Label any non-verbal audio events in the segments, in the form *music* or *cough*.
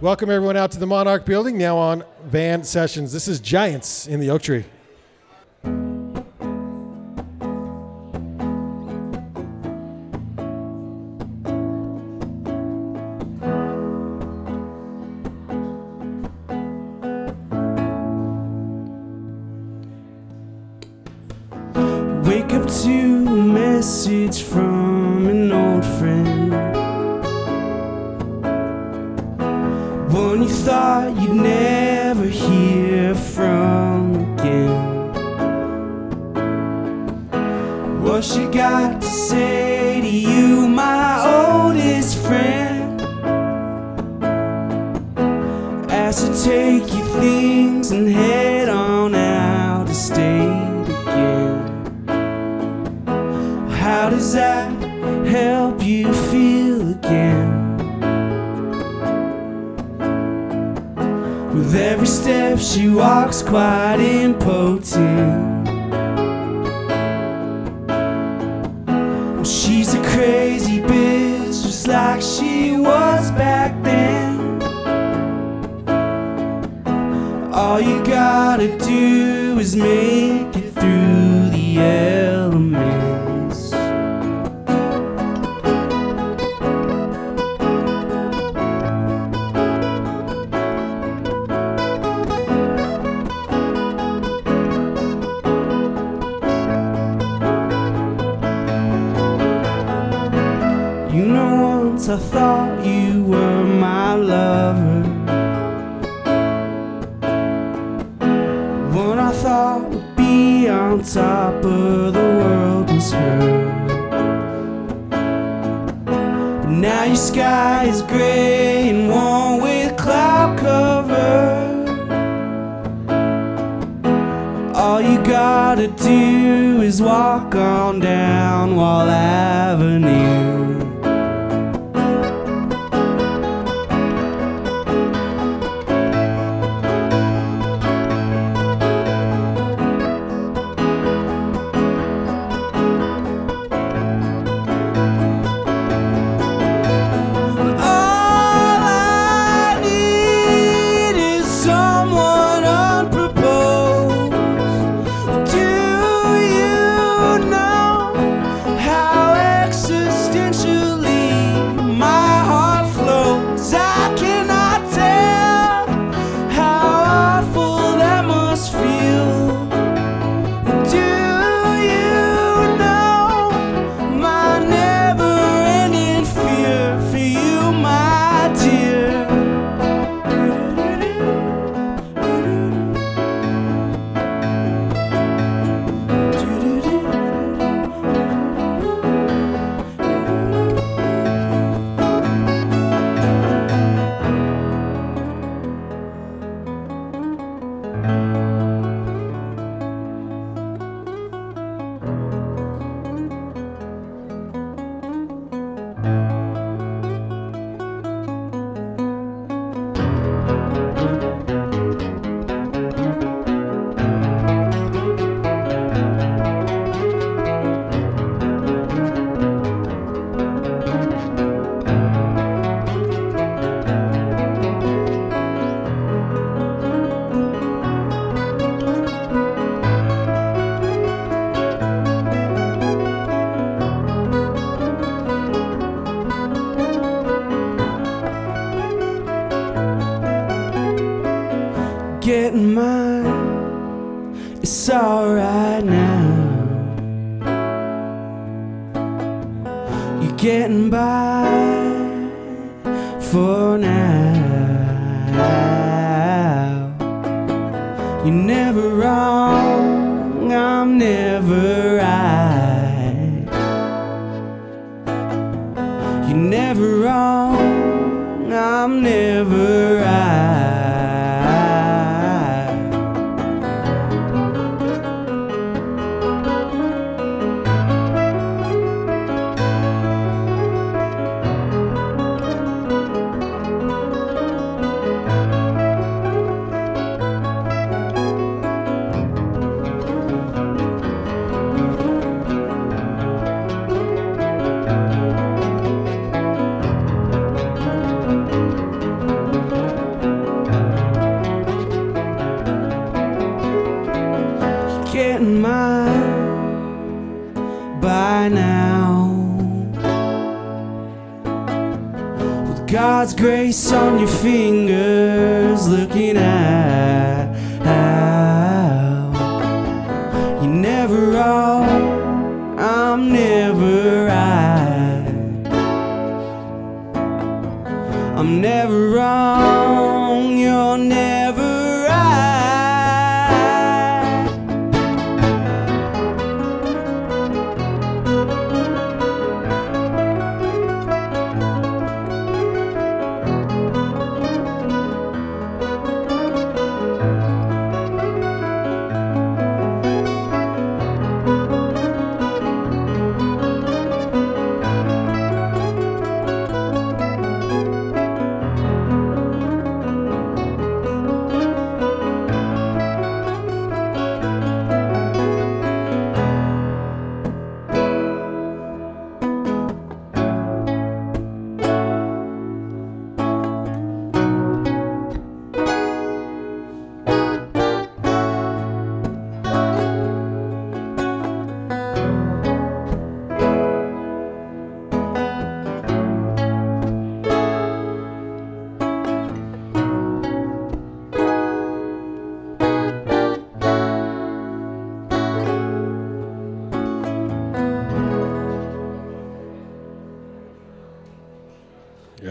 Welcome everyone out to the Monarch Building, now on Van Sessions. This is Giants in the Oak Tree. Things and head on out of state again. How does that help you feel again? With every step she walks quite impotent. She's a crazy bitch, just like she was back All you gotta do is make it through the elements. You know, once I thought you were my lover. Top of the world was her. But now your sky is gray and warm with cloud cover. All you gotta do is walk on down Wall Avenue. Getting by for now. Grace on your fingers,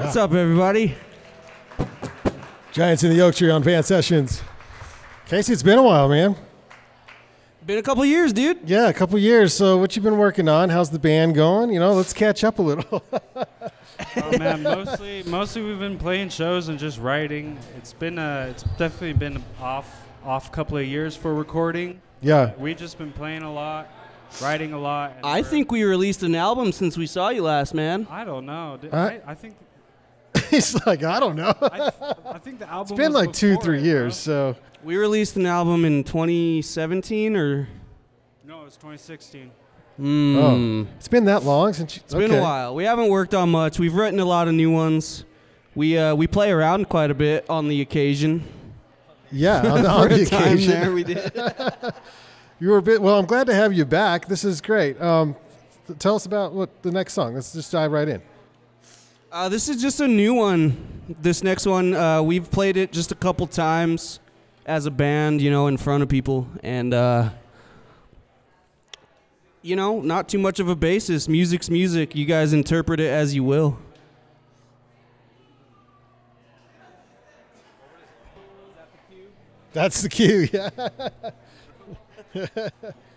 What's up, everybody? Giants in the Oak Tree on Van Sessions. Casey, it's been a while, man. Been a couple years, dude. Yeah, a couple years. So, what you been working on? How's the band going? You know, let's catch up a little. *laughs* Oh man, mostly mostly we've been playing shows and just writing. It's been uh it's definitely been off off couple of years for recording. yeah. We've just been playing a lot, writing a lot. I think we released an album since we saw you last, man. I don't know. Did- Uh, I, I think *laughs* He's like, I don't know. I, I think the album. It's been was like two, three it, years. So, We released an album in 2017 or. No, no it was 2016. Mm. oh, it's been that long since you, It's been a while. We haven't worked on much. We've written a lot of new ones. We uh, we play around quite a bit on the occasion. Yeah, on, *laughs* For on the occasion. there, we did. *laughs* You were a bit. Well, I'm glad to have you back. This is great. Um, th- tell us about what the next song. Let's just dive right in. Uh, this is just a new one. This next one, uh, we've played it just a couple times as a band, you know, in front of people, and uh, you know, not too much of a basis. Music's music. You guys interpret it as you will. That's the cue. *laughs* Yeah. *laughs*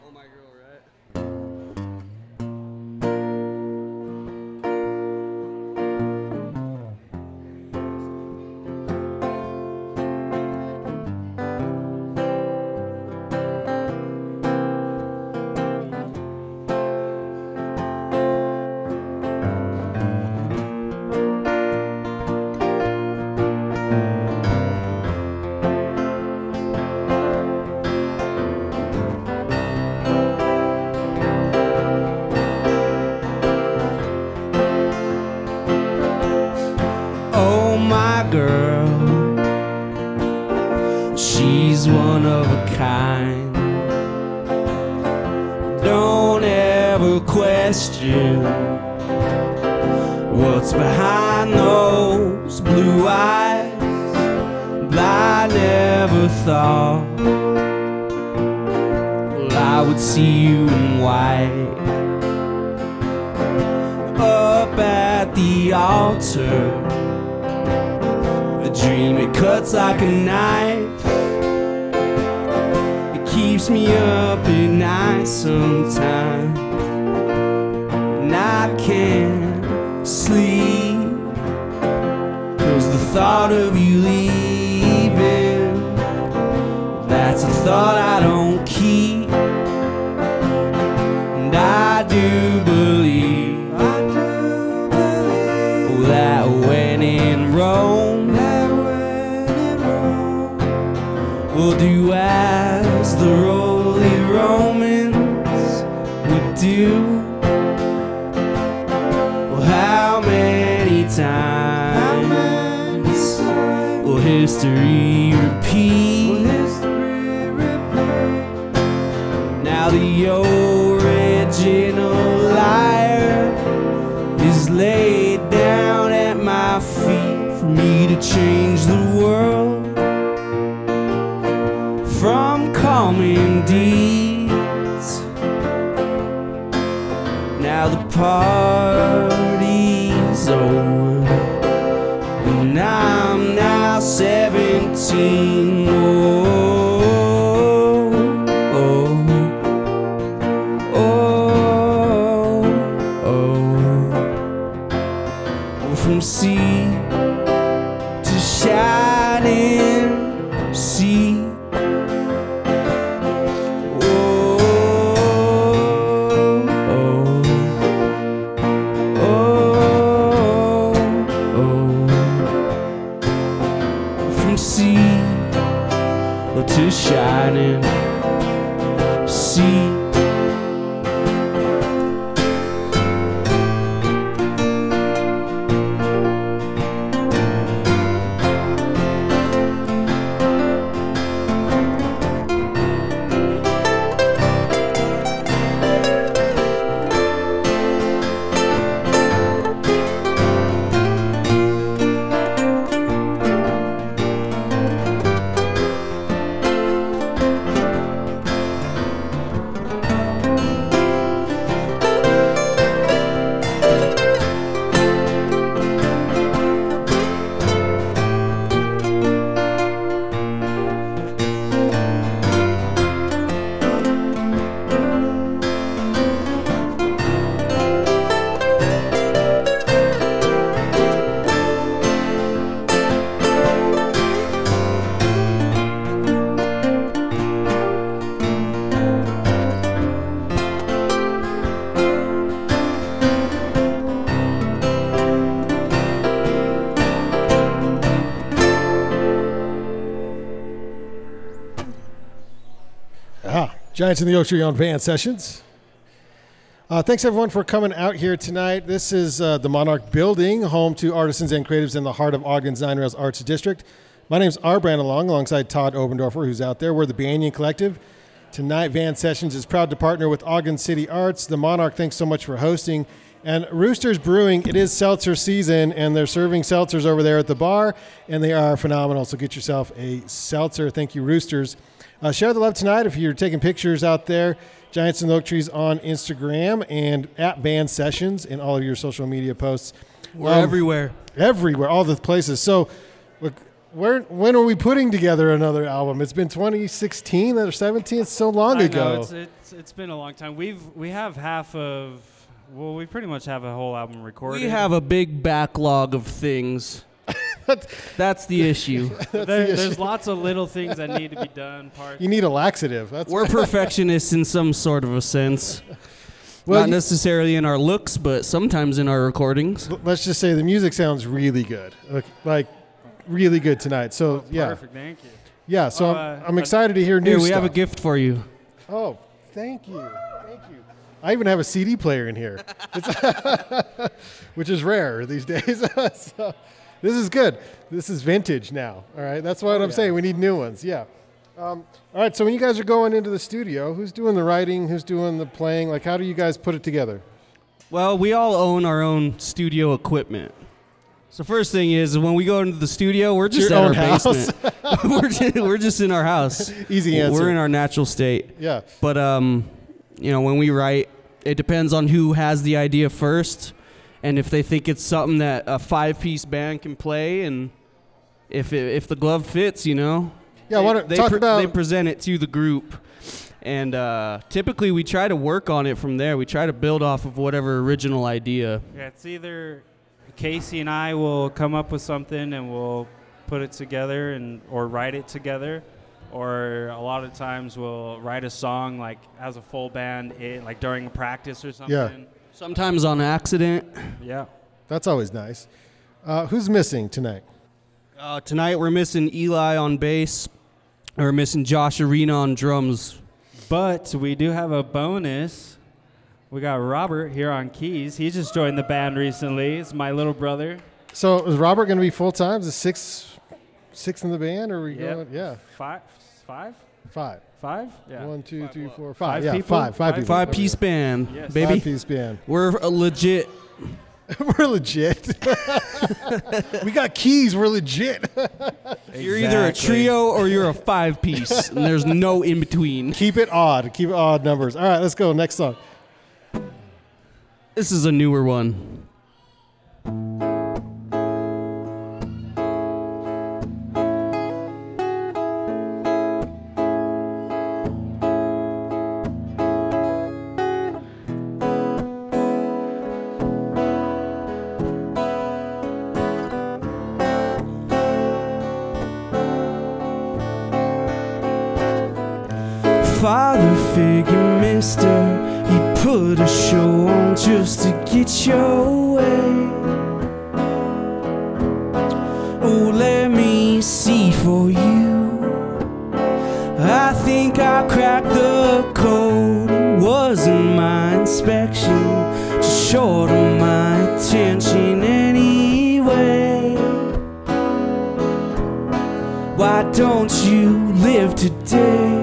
in white up at the altar. The dream it cuts like a knife. It keeps me up at night sometimes. And I can't sleep. Cause the thought of you leaving, that's a thought I don't do as the Holy Romans would do. Well, how many times will history repeat? Now the original liar is laid down at my feet. For me to change the Now Giants in the Oak Tree on Van Sessions. Uh, thanks everyone for coming out here tonight. This is uh, the Monarch Building, home to artisans and creatives in the heart of Ogden's Nine Rails Arts District. My name's R. Brandon Long, alongside Todd Oberndorfer, who's out there. We're the Banyan Collective. Tonight, Van Sessions is proud to partner with Ogden City Arts. The Monarch, thanks so much for hosting. And Roosters Brewing, it is seltzer season, and they're serving seltzers over there at the bar, and they are phenomenal. So get yourself a seltzer. Thank you, Roosters. Uh, share the love tonight if you're taking pictures out there. Giants and Oak Trees on Instagram and at Van Sessions in all of your social media posts. We're Um, everywhere. everywhere, all the places. So, look, where when are we putting together another album? It's been 2016 or 17. It's so long I ago. know, it's, it's, it's been a long time. We've we have half of well, we pretty much have a whole album recorded. We have a big backlog of things. *laughs* That's the issue. There- the issue. there's lots of little things that need to be *laughs* done. Parts. you need a laxative. That's We're *laughs* perfectionists in some sort of a sense. well. Not you- necessarily in our looks, but sometimes in our recordings. let's just say the music sounds really good, like, like really good tonight. So yeah, Perfect. Thank you. yeah. So Oh, I'm, uh, I'm uh, excited to hear new Here, we stuff. have a gift for you. Oh, thank you, thank you. I even have a CD player in here, which is rare these days. so, this is good. This is vintage now. All right, that's what I'm saying. We need new ones. Yeah. Um, all right. So when you guys are going into the studio, who's doing the writing? Who's doing the playing? Like, how do you guys put it together? Well, we all own our own studio equipment. So first thing is when we go into the studio, we're just your at our house. basement. *laughs* we're, just, we're just in our house. *laughs* Easy answer. We're in our natural state. yeah. But um, you know, when we write, it depends on who has the idea first, and if they think it's something that a five-piece band can play, and if it, if the glove fits, you know. Yeah. they, Why don't they talk pre- about? they present it to the group, and uh, typically we try to work on it from there. We try to build off of whatever original idea. Yeah, it's either Casey and I will come up with something and we'll put it together and or write it together, or a lot of times we'll write a song like as a full band, it, like during a practice or something. Sometimes on accident. Yeah. that's always nice. Uh, who's missing tonight? Uh, tonight we're missing Eli on bass. We're missing Josh Arena on drums. But we do have a bonus. We got Robert here on keys. He just joined the band recently. It's my little brother. So is Robert going to be full time? Is it six, six in the band, or are we Yep. going? Yeah, Five, five, five. Five. Yeah. One, two, three, four, Five five. Yeah, people? five, five Five people. Five piece band, Yes. baby. Five piece band. We're a legit *laughs* we're legit. *laughs* we got keys. We're legit. You're either a Exactly. trio or you're a five piece, and there's no in between. Keep it odd. Keep it odd numbers. All right, let's go. Next song. This is a newer one. Father figure, mister, he put a show on just to get your way. Oh, let me see for you. I think I cracked the code. It wasn't my inspection, just short of my attention anyway. Why don't you live today?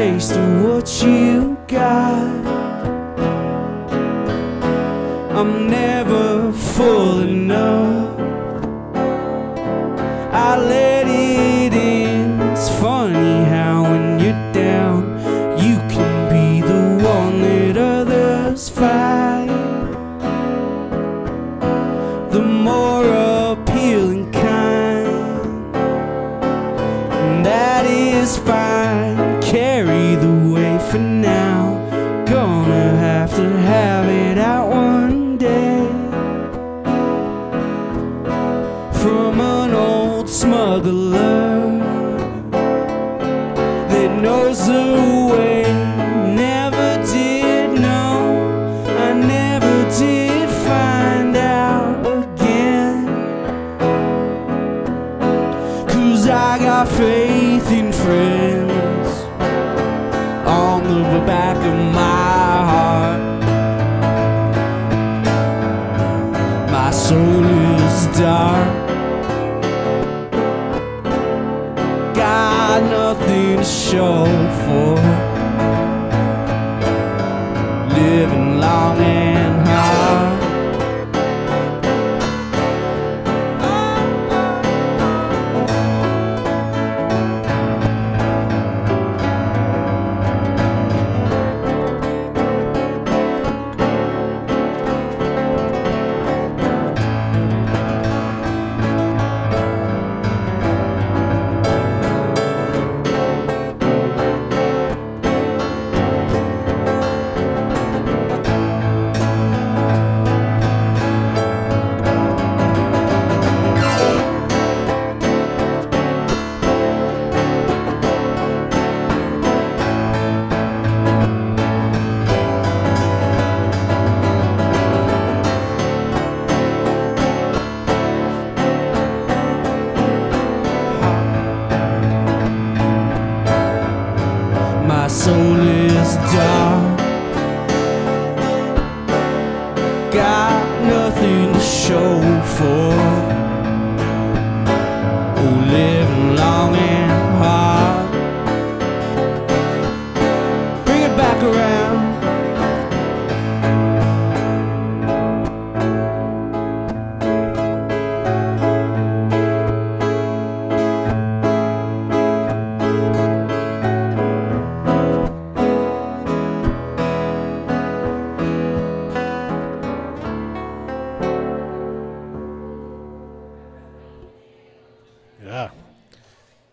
Taste of what you got. I'm never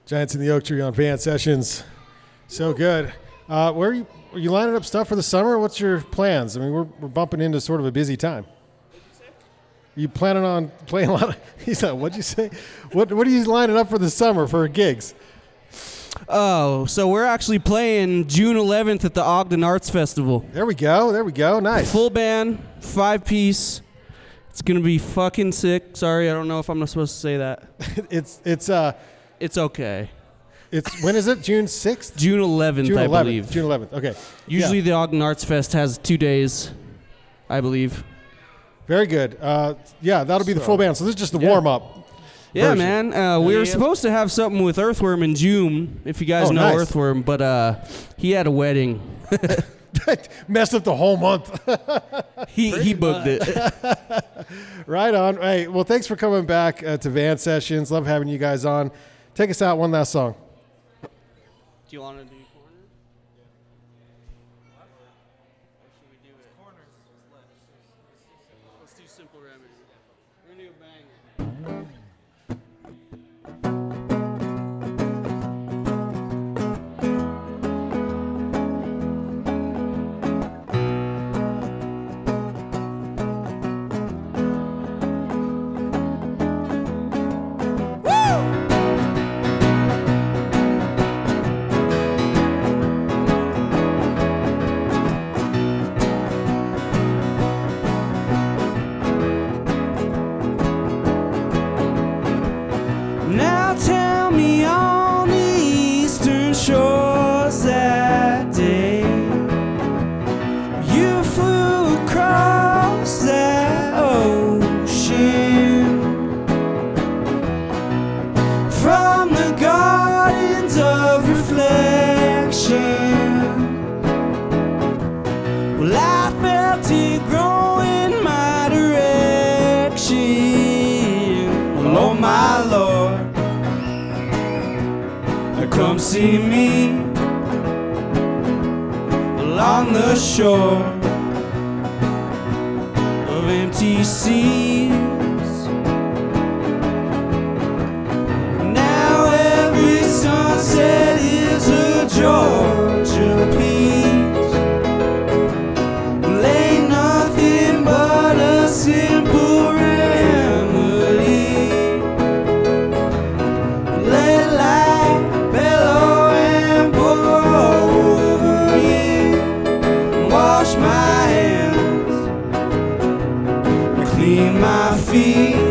Giants in the Oak Tree on Van Sessions. So good. Uh, where are you, are you lining up stuff for the summer? What's your plans? I mean, we're, we're bumping into sort of a busy time. You planning on playing a lot? Of, *laughs* he's like, what'd you say? What What are you lining up for the summer for gigs? Oh, so we're actually playing June 11th at the Ogden Arts Festival. There we go. There we go. Nice. Full band, five piece. It's gonna be fucking sick. Sorry, I don't know if I'm not supposed to say that. *laughs* it's it's uh It's okay. it's when is it? June sixth. June 11th, June I 11th. believe. June 11th. Okay. Usually Yeah. the Ogden Arts Fest has two days, I believe. Very good. Uh, yeah, that'll be the full band. So this is just the Yeah. warm up. Yeah, version. man. Uh, we were supposed to have something with Earthworm in June, if you guys Oh, know nice. Earthworm, but uh, he had a wedding. *laughs* *laughs* Messed up the whole month. *laughs* He he booked it. right on. Hey, well, thanks for coming back uh, to Van Sessions. Love having you guys on. Take us out one last song. Do you want to do come see me along the shore of empty seas. Now every sunset is a Georgia my feet,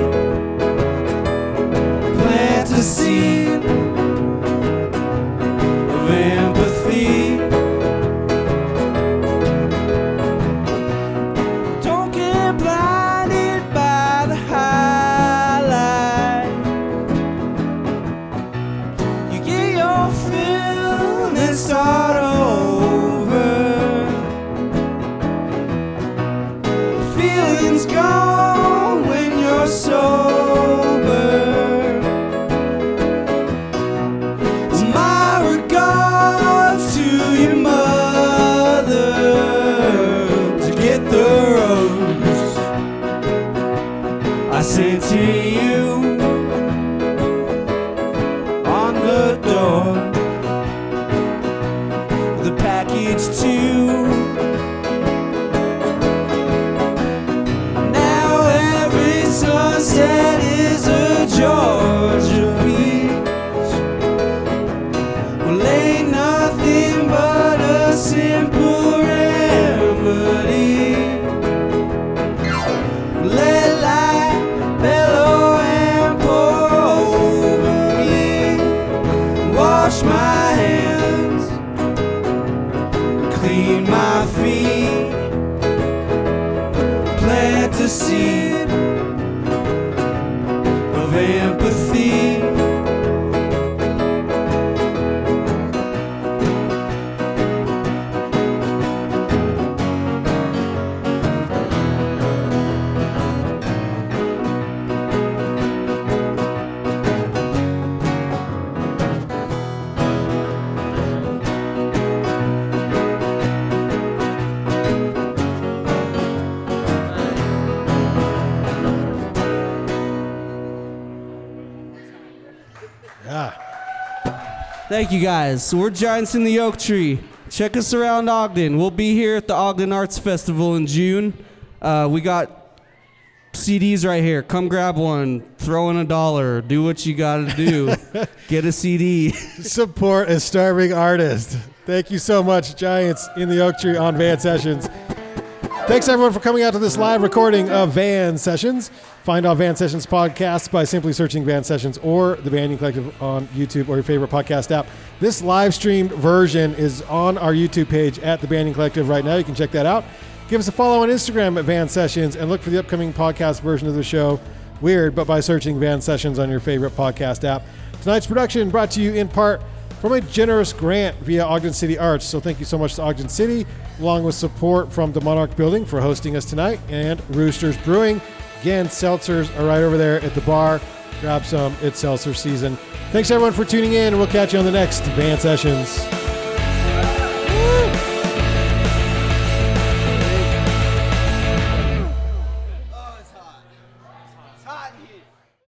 Thank you guys. So we're Giants in the Oak Tree. Check us around Ogden. We'll be here at the Ogden Arts Festival in June. Uh, we got CDs right here. Come grab one. Throw in a dollar. Do what you got to do. *laughs* Get a CD. Support a starving artist. Thank you so much, Giants in the Oak Tree on Van Sessions. Thanks everyone for coming out to this live recording of Van Sessions. Find all Van Sessions podcasts by simply searching Van Sessions or the Banyan Collective on YouTube or your favorite podcast app. This live streamed version is on our YouTube page at the Banyan Collective right now. You can check that out. Give us a follow on Instagram at Van Sessions and look for the upcoming podcast version of the show. Weird, but by searching Van Sessions on your favorite podcast app. Tonight's production brought to you in part from a generous grant via Ogden City Arts. So thank you so much to Ogden City, along with support from the Monarch Building for hosting us tonight and Roosters Brewing. Again, seltzers are right over there at the bar. Grab some. It's seltzer season. Thanks everyone for tuning in, we'll catch you on the next Van Sessions.